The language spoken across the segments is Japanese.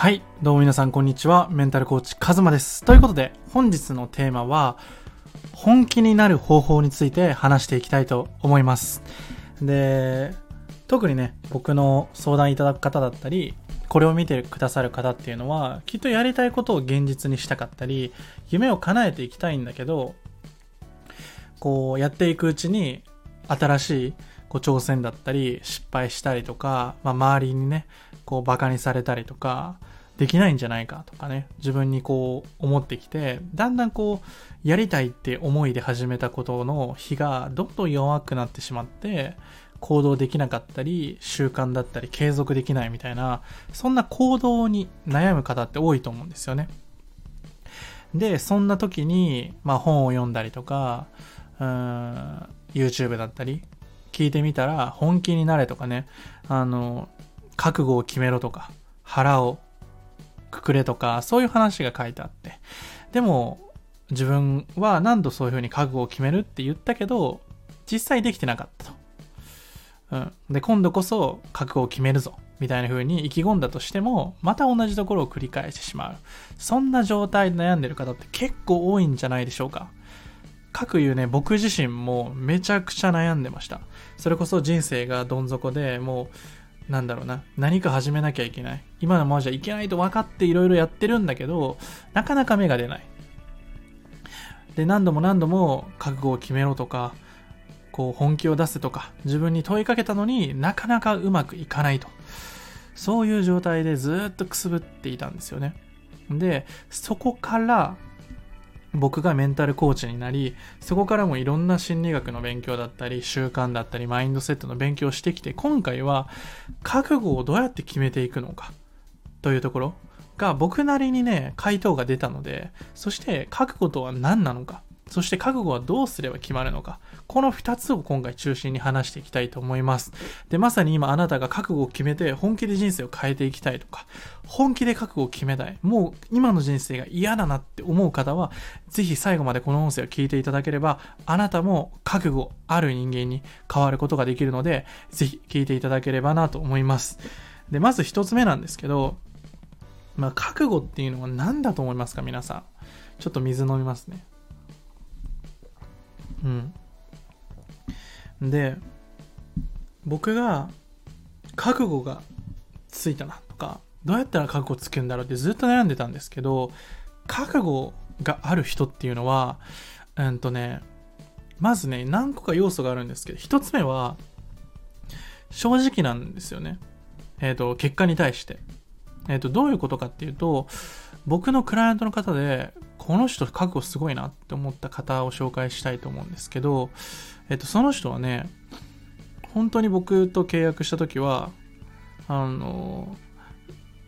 はい。どうも皆さん、こんにちは。メンタルコーチ、カズマです。ということで、本日のテーマは、本気になる方法について話していきたいと思います。で、特にね、僕の相談いただく方だったり、これを見てくださる方っていうのは、きっとやりたいことを現実にしたかったり、夢を叶えていきたいんだけど、こうやっていくうちに、新しいこう挑戦だったり、失敗したりとか、まあ、周りにね、こうバカにされたりとか、できないんじゃないかとかね、自分にこう思ってきて、だんだんこう、やりたいって思いで始めたことの日がどんどん弱くなってしまって、行動できなかったり、習慣だったり、継続できないみたいな、そんな行動に悩む方って多いと思うんですよね。で、そんな時に、まあ本を読んだりとか、うーん、YouTube だったり、聞いてみたら、本気になれとかね、あの、覚悟を決めろとか、腹をくくれとか、そういう話が書いてあって。でも、自分は何度そういうふうに覚悟を決めるって言ったけど、実際できてなかったと。うん。で、今度こそ覚悟を決めるぞ。みたいな風に意気込んだとしても、また同じところを繰り返してしまう。そんな状態で悩んでる方って結構多いんじゃないでしょうか。かくいうね、僕自身もめちゃくちゃ悩んでました。それこそ人生がどん底でもう、なんだろうな、何か始めなきゃいけない。今のままじゃいけないと分かっていろいろやってるんだけど、なかなか芽が出ない。で、何度も何度も覚悟を決めろとか、こう本気を出せとか、自分に問いかけたのになかなかうまくいかないと。そういう状態でずっとくすぶっていたんですよね。で、そこから僕がメンタルコーチになり、そこからもいろんな心理学の勉強だったり、習慣だったり、マインドセットの勉強をしてきて、今回は覚悟をどうやって決めていくのかというところが僕なりにね、回答が出たので、そして覚悟とは何なのか、そして覚悟はどうすれば決まるのか、この2つを今回中心に話していきたいと思います。で、まさに今あなたが覚悟を決めて本気で人生を変えていきたいとか、本気で覚悟を決めたい。もう今の人生が嫌だなって思う方は、ぜひ最後までこの音声を聞いていただければ、あなたも覚悟ある人間に変わることができるので、ぜひ聞いていただければなと思います。で、まず一つ目なんですけど、まあ、覚悟っていうのは何だと思いますか皆さん。ちょっと水飲みますね。うん。で、僕が覚悟がついたなとか、どうやったら覚悟つくんだろうってずっと悩んでたんですけど、覚悟がある人っていうのは、うんとね、まずね、何個か要素があるんですけど、一つ目は、正直なんですよね。えっ、と、結果に対して。えっ、と、どういうことかっていうと、僕のクライアントの方で、この人覚悟すごいなって思った方を紹介したいと思うんですけど、えっ、と、その人はね、本当に僕と契約した時は、あの、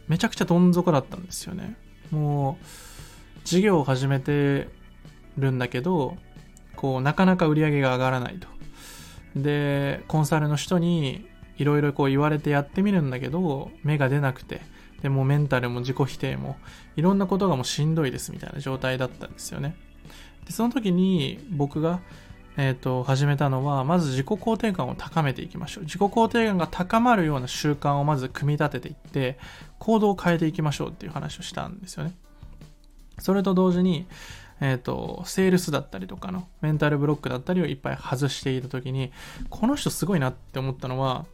めちゃくちゃどん底だったんですよね。もう、事業を始めてるんだけど、こう、なかなか売り上げが上がらないと。で、コンサルの人にいろいろこう言われてやってみるんだけど、芽が出なくて、でもメンタルも自己否定も、いろんなことがもうしんどいですみたいな状態だったんですよね。で、その時に僕が、えっ、と、始めたのは、まず自己肯定感を高めていきましょう。自己肯定感が高まるような習慣をまず組み立てていって、行動を変えていきましょうっていう話をしたんですよね。それと同時に、えっ、と、セールスだったりとかのメンタルブロックだったりをいっぱい外していた時に、この人すごいなって思ったのは、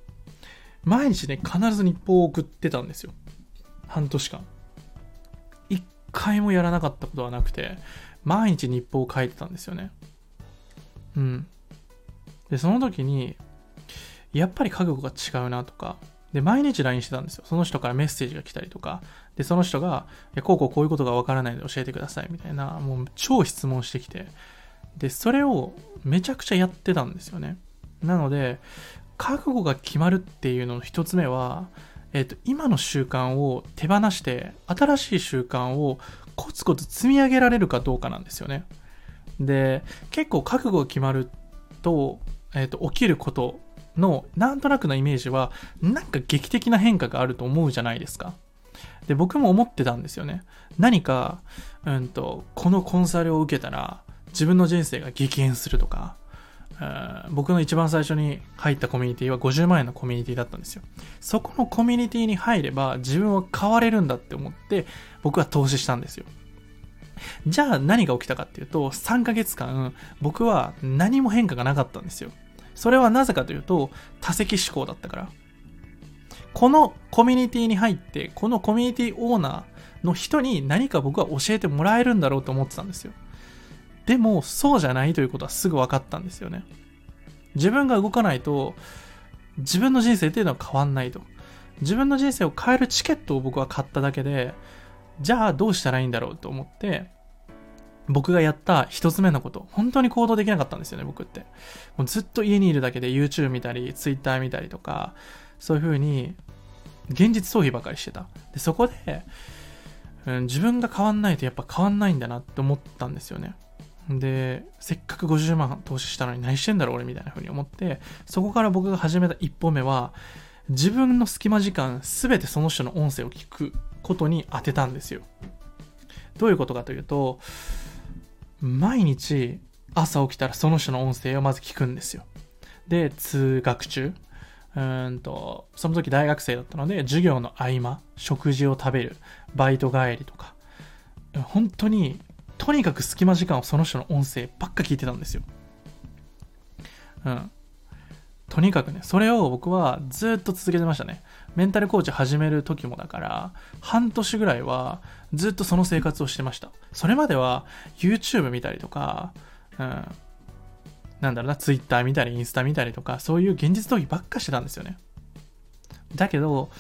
毎日ね、必ず日報を送ってたんですよ。半年間。一回もやらなかったことはなくて、毎日日報を書いてたんですよね。うん。で、その時に、やっぱり覚悟が違うなとか、で、毎日 LINE してたんですよ。その人からメッセージが来たりとか、で、その人が、いや、こうこうこういうことがわからないので教えてください、みたいな、もう超質問してきて、で、それをめちゃくちゃやってたんですよね。なので、覚悟が決まるっていうのの一つ目は、えっ、と、今の習慣を手放して、新しい習慣をコツコツ積み上げられるかどうかなんですよね。で、結構覚悟が決まると、えっ、と、起きることの、なんとなくのイメージは、なんか劇的な変化があると思うじゃないですか。で、僕も思ってたんですよね。何か、うんと、このコンサルを受けたら、自分の人生が激変するとか、僕の一番最初に入ったコミュニティは50万円のコミュニティだったんですよ。そこのコミュニティに入れば自分は変われるんだって思って僕は投資したんですよ。じゃあ何が起きたかっていうと、3ヶ月間僕は何も変化がなかったんですよ。それはなぜかというと、多席思考だったから。このコミュニティに入って、このコミュニティオーナーの人に何か僕は教えてもらえるんだろうと思ってたんですよ。でも、そうじゃないということはすぐ分かったんですよね。自分が動かないと、自分の人生っていうのは変わんないと。自分の人生を変えるチケットを僕は買っただけで、じゃあどうしたらいいんだろうと思って、僕がやった一つ目のこと、本当に行動できなかったんですよね、僕って。もうずっと家にいるだけで YouTube 見たり、Twitter 見たりとか、そういう風に、現実逃避ばかりしてた。で、そこで、うん、自分が変わんないとやっぱ変わんないんだなって思ったんですよね。で、せっかく50万投資したのに何してんだろう俺みたいな風に思って、そこから僕が始めた一歩目は、自分の隙間時間すべてその人の音声を聞くことに当てたんですよ。どういうことかというと、毎日朝起きたらその人の音声をまず聞くんですよ。で、通学中、うんと、その時大学生だったので、授業の合間、食事を食べる、バイト帰りとか、本当にとにかく隙間時間をその人の音声ばっか聞いてたんですよ。うん。とにかくね、それを僕はずっと続けてましたね。メンタルコーチ始める時もだから、半年ぐらいはずっとその生活をしてました。それまでは YouTube 見たりとか、うん、なんだろうな、Twitter 見たり、インスタ見たりとか、そういう現実逃避ばっかしてたんですよね。だけど、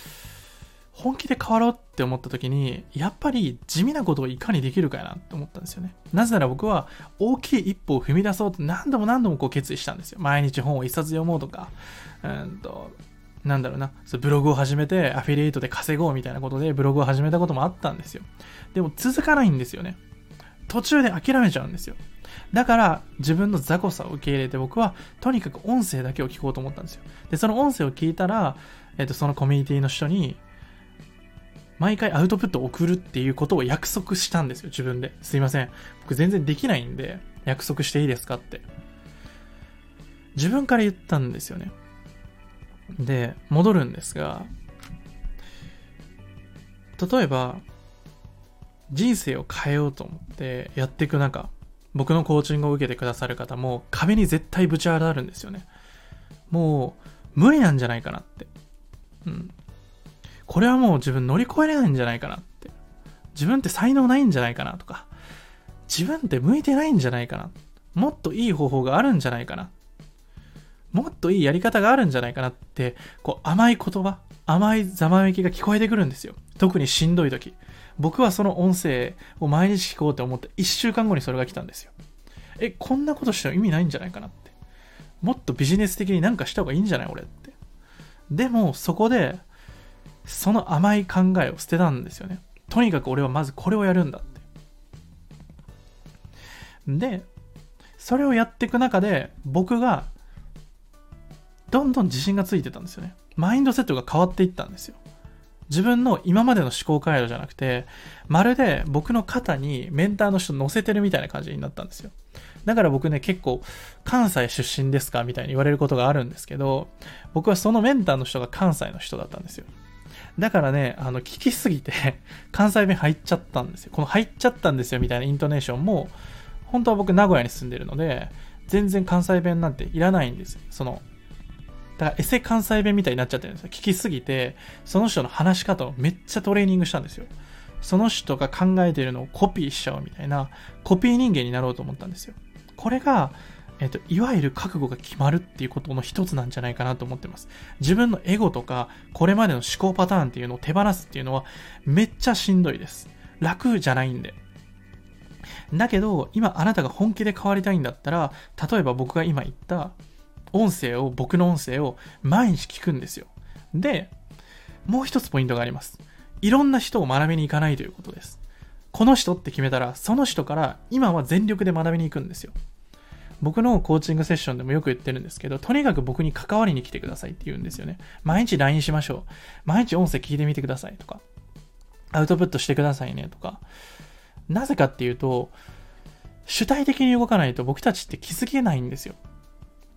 本気で変わろうって思った時に、やっぱり地味なことをいかにできるかやなって思ったんですよね。なぜなら僕は大きい一歩を踏み出そうと何度も何度もこう決意したんですよ。毎日本を一冊読もうとか、うんと、なんだろうな、そブログを始めてアフィリエイトで稼ごうみたいなことでブログを始めたこともあったんですよ。でも続かないんですよね。途中で諦めちゃうんですよ。だから自分の雑魚さを受け入れて僕はとにかく音声だけを聞こうと思ったんですよ。で、その音声を聞いたら、えっ、と、そのコミュニティの人に毎回アウトプットを送るっていうことを約束したんですよ、自分で。すいません。僕全然できないんで、約束していいですかって。自分から言ったんですよね。で、戻るんですが、例えば、人生を変えようと思ってやっていく中、僕のコーチングを受けてくださる方も壁に絶対ぶち当たるんですよね。もう無理なんじゃないかなって。うん。これはもう自分乗り越えれないんじゃないかなって。自分って才能ないんじゃないかなとか、自分って向いてないんじゃないかな。もっといい方法があるんじゃないかな。もっといいやり方があるんじゃないかなって、こう甘い言葉、甘いざまめきが聞こえてくるんですよ。特にしんどい時。僕はその音声を毎日聞こうと思って1週間後にそれが来たんですよ。え、こんなことしても意味ないんじゃないかなって。もっとビジネス的になんかした方がいいんじゃない俺って。でも、そこで、その甘い考えを捨てたんですよね。とにかく俺はまずこれをやるんだって。で、それをやっていく中で、僕が、どんどん自信がついてたんですよね。マインドセットが変わっていったんですよ。自分の今までの思考回路じゃなくて、まるで僕の肩にメンターの人乗せてるみたいな感じになったんですよ。だから僕ね、結構、関西出身ですかみたいに言われることがあるんですけど、僕はそのメンターの人が関西の人だったんですよ。だからね、あの、聞きすぎて 関西弁入っちゃったんですよ。この入っちゃったんですよみたいなイントネーションも、本当は僕名古屋に住んでるので、全然関西弁なんていらないんですよ。その、だからエセ関西弁みたいになっちゃってるんですよ。聞きすぎて、その人の話し方をめっちゃトレーニングしたんですよ。その人が考えてるのをコピーしちゃうみたいな、コピー人間になろうと思ったんですよ。これが、えっと、いわゆる覚悟が決まるっていうことの一つなんじゃないかなと思ってます。自分のエゴとか、これまでの思考パターンっていうのを手放すっていうのは、めっちゃしんどいです。楽じゃないんで。だけど、今あなたが本気で変わりたいんだったら、例えば僕が今言った音声を、僕の音声を毎日聞くんですよ。で、もう一つポイントがあります。いろんな人を学びに行かないということです。この人って決めたら、その人から今は全力で学びに行くんですよ。僕のコーチングセッションでもよく言ってるんですけど、とにかく僕に関わりに来てくださいって言うんですよね。毎日 LINE しましょう。毎日音声聞いてみてくださいとか、アウトプットしてくださいねとか。なぜかっていうと、主体的に動かないと僕たちって気づけないんですよ。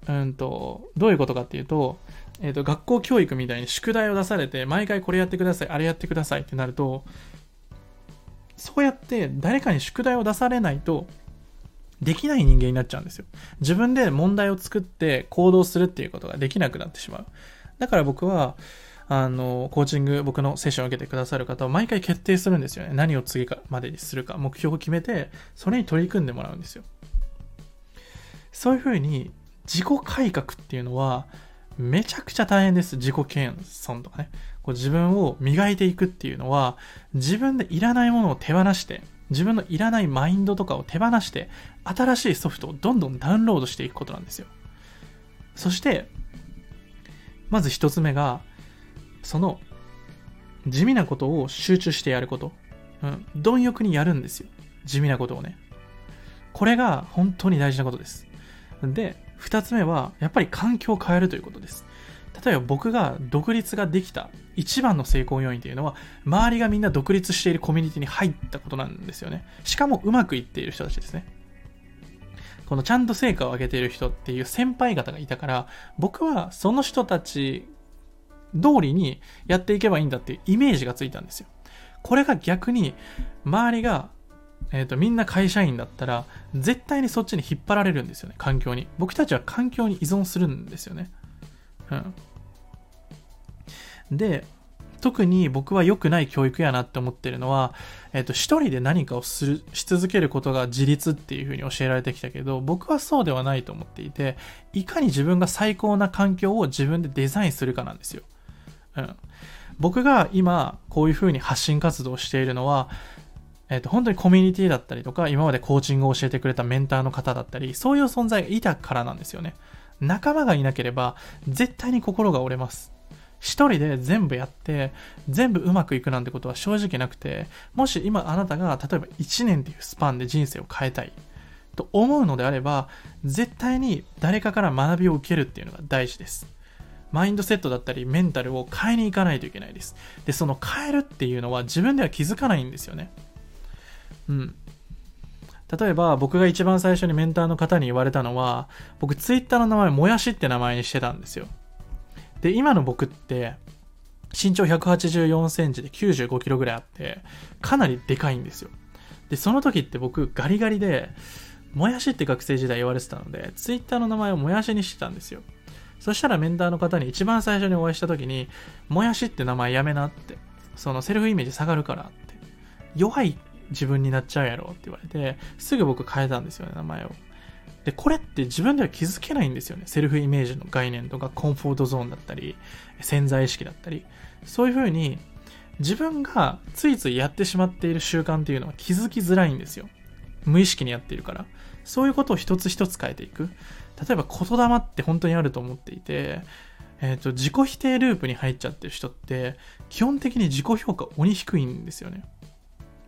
うんと、どういうことかっていうと、えっ、と、学校教育みたいに宿題を出されて、毎回これやってください、あれやってくださいってなると、そうやって誰かに宿題を出されないと、できない人間になっちゃうんですよ。自分で問題を作って行動するっていうことができなくなってしまう。だから僕は、あの、コーチング、僕のセッションを受けてくださる方は毎回決定するんですよね。何を次かまでにするか、目標を決めて、それに取り組んでもらうんですよ。そういうふうに、自己改革っていうのは、めちゃくちゃ大変です。自己謙遜とかね。こう自分を磨いていくっていうのは、自分でいらないものを手放して、自分のいらないマインドとかを手放して、新しいソフトをどんどんダウンロードしていくことなんですよ。そして、まず一つ目が、その、地味なことを集中してやること。うん。貪欲にやるんですよ。地味なことをね。これが本当に大事なことです。で、二つ目は、やっぱり環境を変えるということです。例えば僕が独立ができた一番の成功要因というのは、周りがみんな独立しているコミュニティに入ったことなんですよね。しかもうまくいっている人たちですね。このちゃんと成果を上げている人っていう先輩方がいたから、僕はその人たち通りにやっていけばいいんだっていうイメージがついたんですよ。これが逆に、周りが、え、ー、と、みんな会社員だったら、絶対にそっちに引っ張られるんですよね、環境に。僕たちは環境に依存するんですよね。で、特に僕は良くない教育やなって思ってるのは、えっ、と、一人で何かをする、し続けることが自立っていう風に教えられてきたけど、僕はそうではないと思っていて、いかに自分が最高な環境を自分でデザインするかなんですよ。うん。僕が今、こういう風に発信活動をしているのは、えっ、と、本当にコミュニティだったりとか、今までコーチングを教えてくれたメンターの方だったり、そういう存在がいたからなんですよね。仲間がいなければ、絶対に心が折れます。一人で全部やって、全部うまくいくなんてことは正直なくて、もし今あなたが例えば1年っていうスパンで人生を変えたいと思うのであれば、絶対に誰かから学びを受けるっていうのが大事です。マインドセットだったりメンタルを変えに行かないといけないです。で、その変えるっていうのは自分では気づかないんですよね。うん。例えば僕が一番最初にメンターの方に言われたのは、僕ツイッターの名前もやしって名前にしてたんですよ。で、今の僕って身長184センチで95キロぐらいあって、かなりでかいんですよ。で、その時って僕ガリガリで、もやしって学生時代言われてたので、ツイッターの名前をもやしにしてたんですよ。そしたらメンターの方に一番最初にお会いした時に、もやしって名前やめなって、そのセルフイメージ下がるからって、弱い自分になっちゃうやろって言われて、すぐ僕変えたんですよね、名前を。で、これって自分では気づけないんですよね。セルフイメージの概念とか、コンフォートゾーンだったり、潜在意識だったり。そういうふうに、自分がついついやってしまっている習慣っていうのは気づきづらいんですよ。無意識にやっているから。そういうことを一つ一つ変えていく。例えば言霊って本当にあると思っていて、えっ、ー、と、自己否定ループに入っちゃってる人って、基本的に自己評価鬼低いんですよね。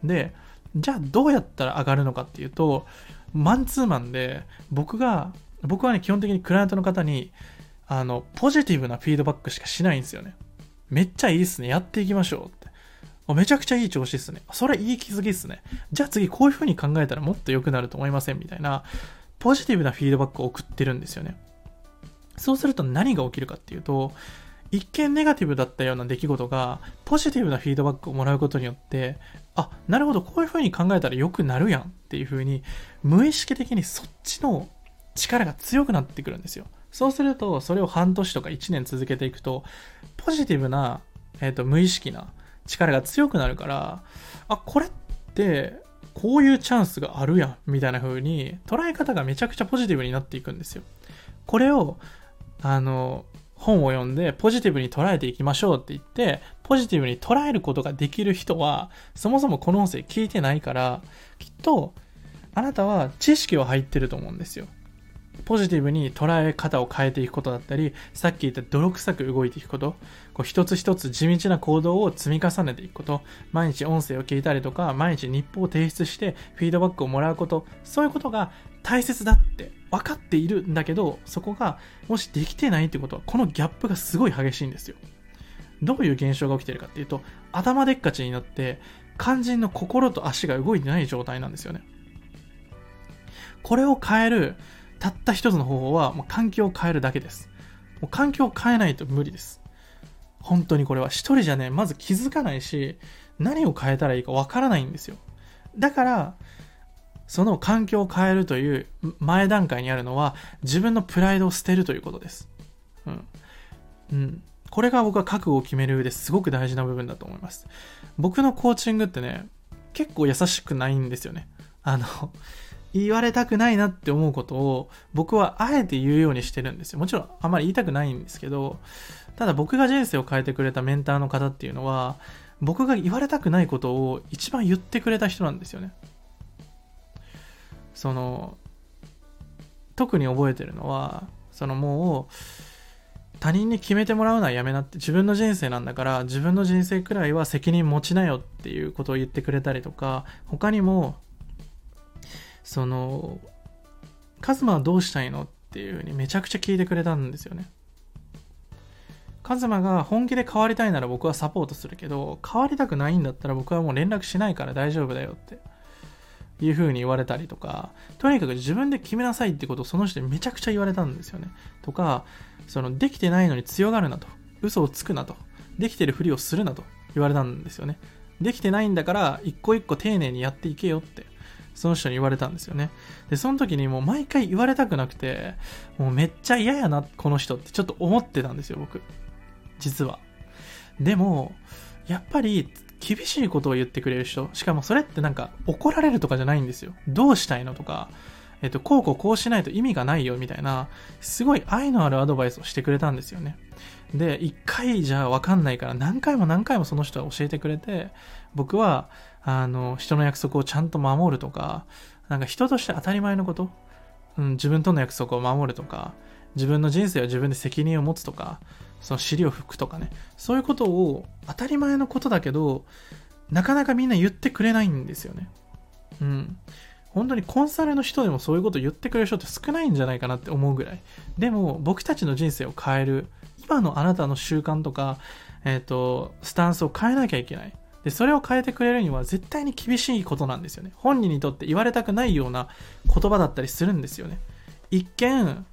で、じゃあどうやったら上がるのかっていうと、マンツーマンで、僕が、僕はね、基本的にクライアントの方に、あの、ポジティブなフィードバックしかしないんですよね。めっちゃいいっすね。やっていきましょうって。めちゃくちゃいい調子っすね。それいい気づきっすね。じゃあ次こういう風に考えたらもっと良くなると思いません？みたいな、ポジティブなフィードバックを送ってるんですよね。そうすると何が起きるかっていうと、一見ネガティブだったような出来事が、ポジティブなフィードバックをもらうことによって、あ、なるほど、こういう風に考えたら良くなるやんっていう風に、無意識的にそっちの力が強くなってくるんですよ。そうすると、それを半年とか1年続けていくと、ポジティブな、えっ、ー、と、無意識な力が強くなるから、あ、これって、こういうチャンスがあるやん、みたいな風に、捉え方がめちゃくちゃポジティブになっていくんですよ。これを、あの、本を読んでポジティブに捉えていきましょうって言って、ポジティブに捉えることができる人は、そもそもこの音声聞いてないから、きっと、あなたは知識は入ってると思うんですよ。ポジティブに捉え方を変えていくことだったり、さっき言った泥臭く動いていくこと、こう一つ一つ地道な行動を積み重ねていくこと、毎日音声を聞いたりとか、毎日日報を提出してフィードバックをもらうこと、そういうことが大切だって分かっているんだけど、そこがもしできてないってことは、このギャップがすごい激しいんですよ。どういう現象が起きてるかっていうと、頭でっかちになって、肝心の心と足が動いてない状態なんですよね。これを変えるたった一つの方法は、もう環境を変えるだけです。もう環境を変えないと無理です。本当にこれは一人じゃね、まず気づかないし、何を変えたらいいかわからないんですよ。だから、その環境を変えるという前段階にあるのは、自分のプライドを捨てるということです。うん。うん。これが僕は覚悟を決める上ですごく大事な部分だと思います。僕のコーチングってね、結構優しくないんですよね。あの、言われたくないなって思うことを僕はあえて言うようにしてるんですよ。もちろんあまり言いたくないんですけど、ただ僕が人生を変えてくれたメンターの方っていうのは、僕が言われたくないことを一番言ってくれた人なんですよね。その、特に覚えてるのは、そのもう、他人に決めてもらうのはやめなって自分の人生なんだから自分の人生くらいは責任持ちなよっていうことを言ってくれたりとか他にもそのカズマはどうしたいのっていうふうにめちゃくちゃ聞いてくれたんですよね。カズマが本気で変わりたいなら僕はサポートするけど変わりたくないんだったら僕はもう連絡しないから大丈夫だよって。いう風に言われたりとか、とにかく自分で決めなさいってことをその人にめちゃくちゃ言われたんですよね。とか、その、できてないのに強がるなと。嘘をつくなと。できてるふりをするなと言われたんですよね。できてないんだから、一個一個丁寧にやっていけよって、その人に言われたんですよね。で、その時にもう毎回言われたくなくて、もうめっちゃ嫌やな、この人ってちょっと思ってたんですよ、僕。実は。でも、やっぱり厳しいことを言ってくれる人、しかもそれってなんか怒られるとかじゃないんですよ。どうしたいのとか、えっと、こうこうこうしないと意味がないよみたいな、すごい愛のあるアドバイスをしてくれたんですよね。で、一回じゃわかんないから何回も何回もその人は教えてくれて、僕は、あの、人の約束をちゃんと守るとか、なんか人として当たり前のこと、うん、自分との約束を守るとか、自分の人生は自分で責任を持つとか、その尻を拭くとかね、そういうことを当たり前のことだけど、なかなかみんな言ってくれないんですよね。うん。本当にコンサルの人でもそういうこと言ってくれる人って少ないんじゃないかなって思うぐらい。でも、僕たちの人生を変える、今のあなたの習慣とか、えっ、ー、と、スタンスを変えなきゃいけない。で、それを変えてくれるには絶対に厳しいことなんですよね。本人にとって言われたくないような言葉だったりするんですよね。一見、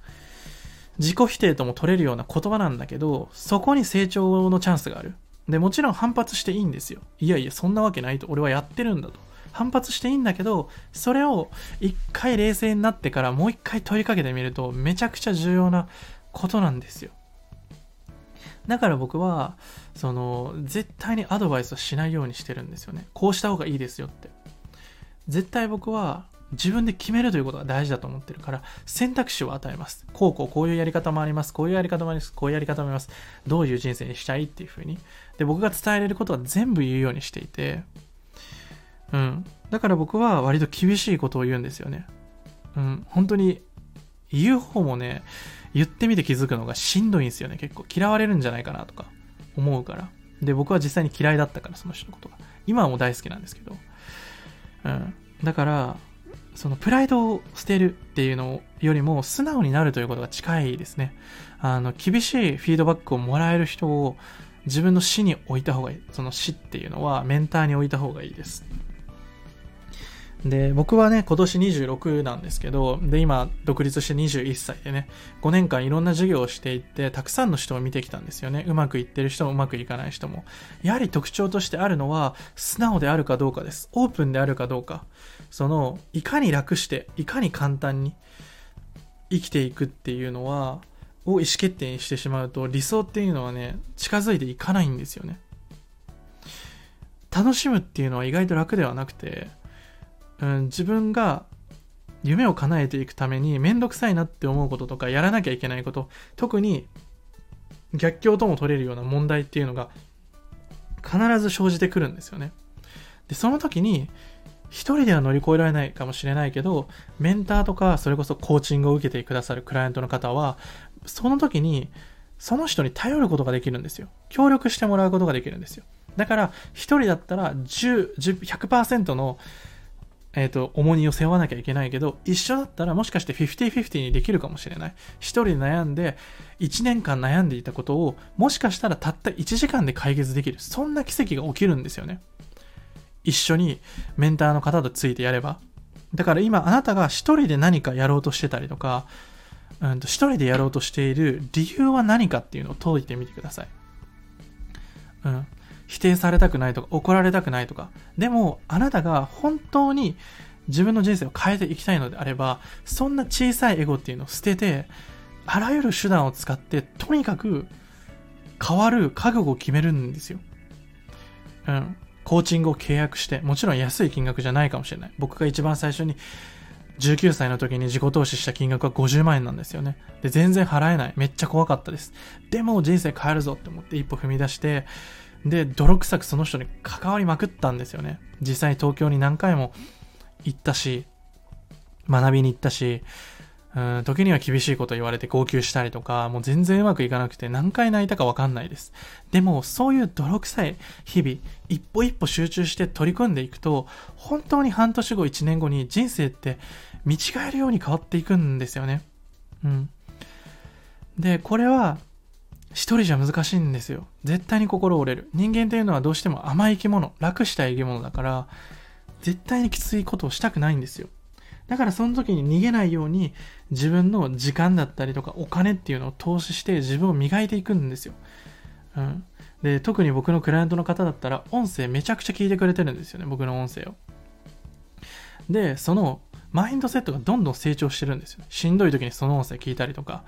自己否定とも取れるような言葉なんだけど、そこに成長のチャンスがある。で、もちろん反発していいんですよ。いやいや、そんなわけないと。俺はやってるんだと。反発していいんだけど、それを一回冷静になってからもう一回問いかけてみると、めちゃくちゃ重要なことなんですよ。だから僕は、その、絶対にアドバイスをしないようにしてるんですよね。こうした方がいいですよって。絶対僕は、自分で決めるということが大事だと思ってるから、選択肢を与えます。こうこうこういうやり方もあります。こういうやり方もあります。こういうやり方もあります。どういう人生にしたいっていうふうに。で、僕が伝えれることは全部言うようにしていて、うん。だから僕は割と厳しいことを言うんですよね。うん。本当に、言う方もね、言ってみて気づくのがしんどいんですよね。結構嫌われるんじゃないかなとか思うから。で、僕は実際に嫌いだったから、その人のことが。今はもう大好きなんですけど。うん。だから、そのプライドを捨てるっていうのよりも素直になるということが近いですね。あの、厳しいフィードバックをもらえる人を自分の死に置いた方がいい。その死っていうのはメンターに置いた方がいいです。で、僕はね、今年26なんですけど、で、今、独立して21歳でね、5年間いろんな授業をしていって、たくさんの人を見てきたんですよね。うまくいってる人もうまくいかない人も。やはり特徴としてあるのは、素直であるかどうかです。オープンであるかどうか。その、いかに楽して、いかに簡単に生きていくっていうのは、を意思決定にしてしまうと、理想っていうのはね、近づいていかないんですよね。楽しむっていうのは意外と楽ではなくて、ん、自分が夢を叶えていくためにめんどくさいなって思うこととかやらなきゃいけないこと特に逆境とも取れるような問題っていうのが必ず生じてくるんですよね。でその時に一人では乗り越えられないかもしれないけどメンターとかそれこそコーチングを受けてくださるクライアントの方はその時にその人に頼ることができるんですよ。協力してもらうことができるんですよ。だから一人だったら10 100%のえっ、ー、と、重荷を背負わなきゃいけないけど、一緒だったらもしかして50-50にできるかもしれない。一人悩んで、1年間悩んでいたことを、もしかしたらたった1時間で解決できる。そんな奇跡が起きるんですよね。一緒にメンターの方とついてやれば。だから今あなたが一人で何かやろうとしてたりとか、うんと一人でやろうとしている理由は何かっていうのを解いてみてください。うん。否定されたくないとか、怒られたくないとか。でも、あなたが本当に自分の人生を変えていきたいのであれば、そんな小さいエゴっていうのを捨てて、あらゆる手段を使って、とにかく変わる覚悟を決めるんですよ。うん。コーチングを契約して、もちろん安い金額じゃないかもしれない。僕が一番最初に19歳の時に自己投資した金額は50万円なんですよね。で、全然払えない。めっちゃ怖かったです。でも人生変えるぞって思って一歩踏み出して、で、泥臭くその人に関わりまくったんですよね。実際東京に何回も行ったし、学びに行ったし、うん時には厳しいこと言われて号泣したりとか、もう全然うまくいかなくて何回泣いたかわかんないです。でも、そういう泥臭い日々、一歩一歩集中して取り組んでいくと、本当に半年後、一年後に人生って見違えるように変わっていくんですよね。うん。で、これは、一人じゃ難しいんですよ。絶対に心折れる。人間というのはどうしても甘い生き物、楽したい生き物だから、絶対にきついことをしたくないんですよ。だからその時に逃げないように自分の時間だったりとかお金っていうのを投資して自分を磨いていくんですよ。うん。で、特に僕のクライアントの方だったら音声めちゃくちゃ聞いてくれてるんですよね、僕の音声を。で、そのマインドセットがどんどん成長してるんですよ。しんどい時にその音声聞いたりとか、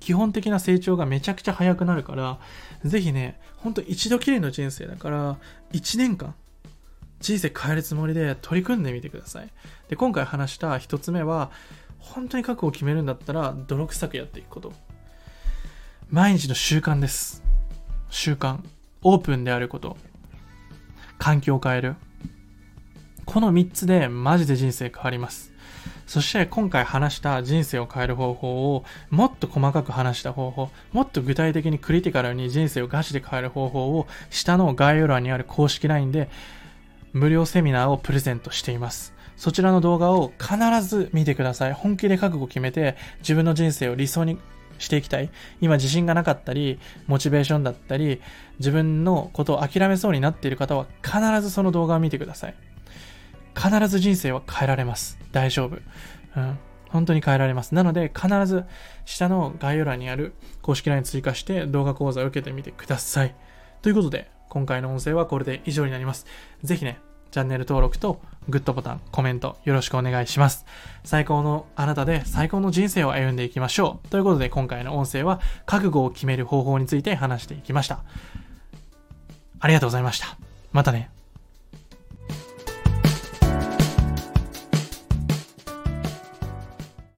基本的な成長がめちゃくちゃ早くなるから、ぜひね、ほんと一度きりの人生だから、1年間、人生変えるつもりで取り組んでみてください。で、今回話した一つ目は、本当に覚悟を決めるんだったら、泥臭くやっていくこと。毎日の習慣です。習慣。オープンであること。環境を変える。この3つでマジで人生変わります。そして今回話した人生を変える方法をもっと細かく話した方法、もっと具体的にクリティカルに人生をガチで変える方法を下の概要欄にある公式 LINE で無料セミナーをプレゼントしています。そちらの動画を必ず見てください。本気で覚悟決めて自分の人生を理想にしていきたい。今自信がなかったり、モチベーションだったり、自分のことを諦めそうになっている方は必ずその動画を見てください。必ず人生は変えられます。大丈夫。うん。本当に変えられます。なので、必ず下の概要欄にある公式 LINE 追加して動画講座を受けてみてください。ということで、今回の音声はこれで以上になります。ぜひね、チャンネル登録とグッドボタン、コメントよろしくお願いします。最高のあなたで最高の人生を歩んでいきましょう。ということで今回の音声は覚悟を決める方法について話していきました。ありがとうございました。またね。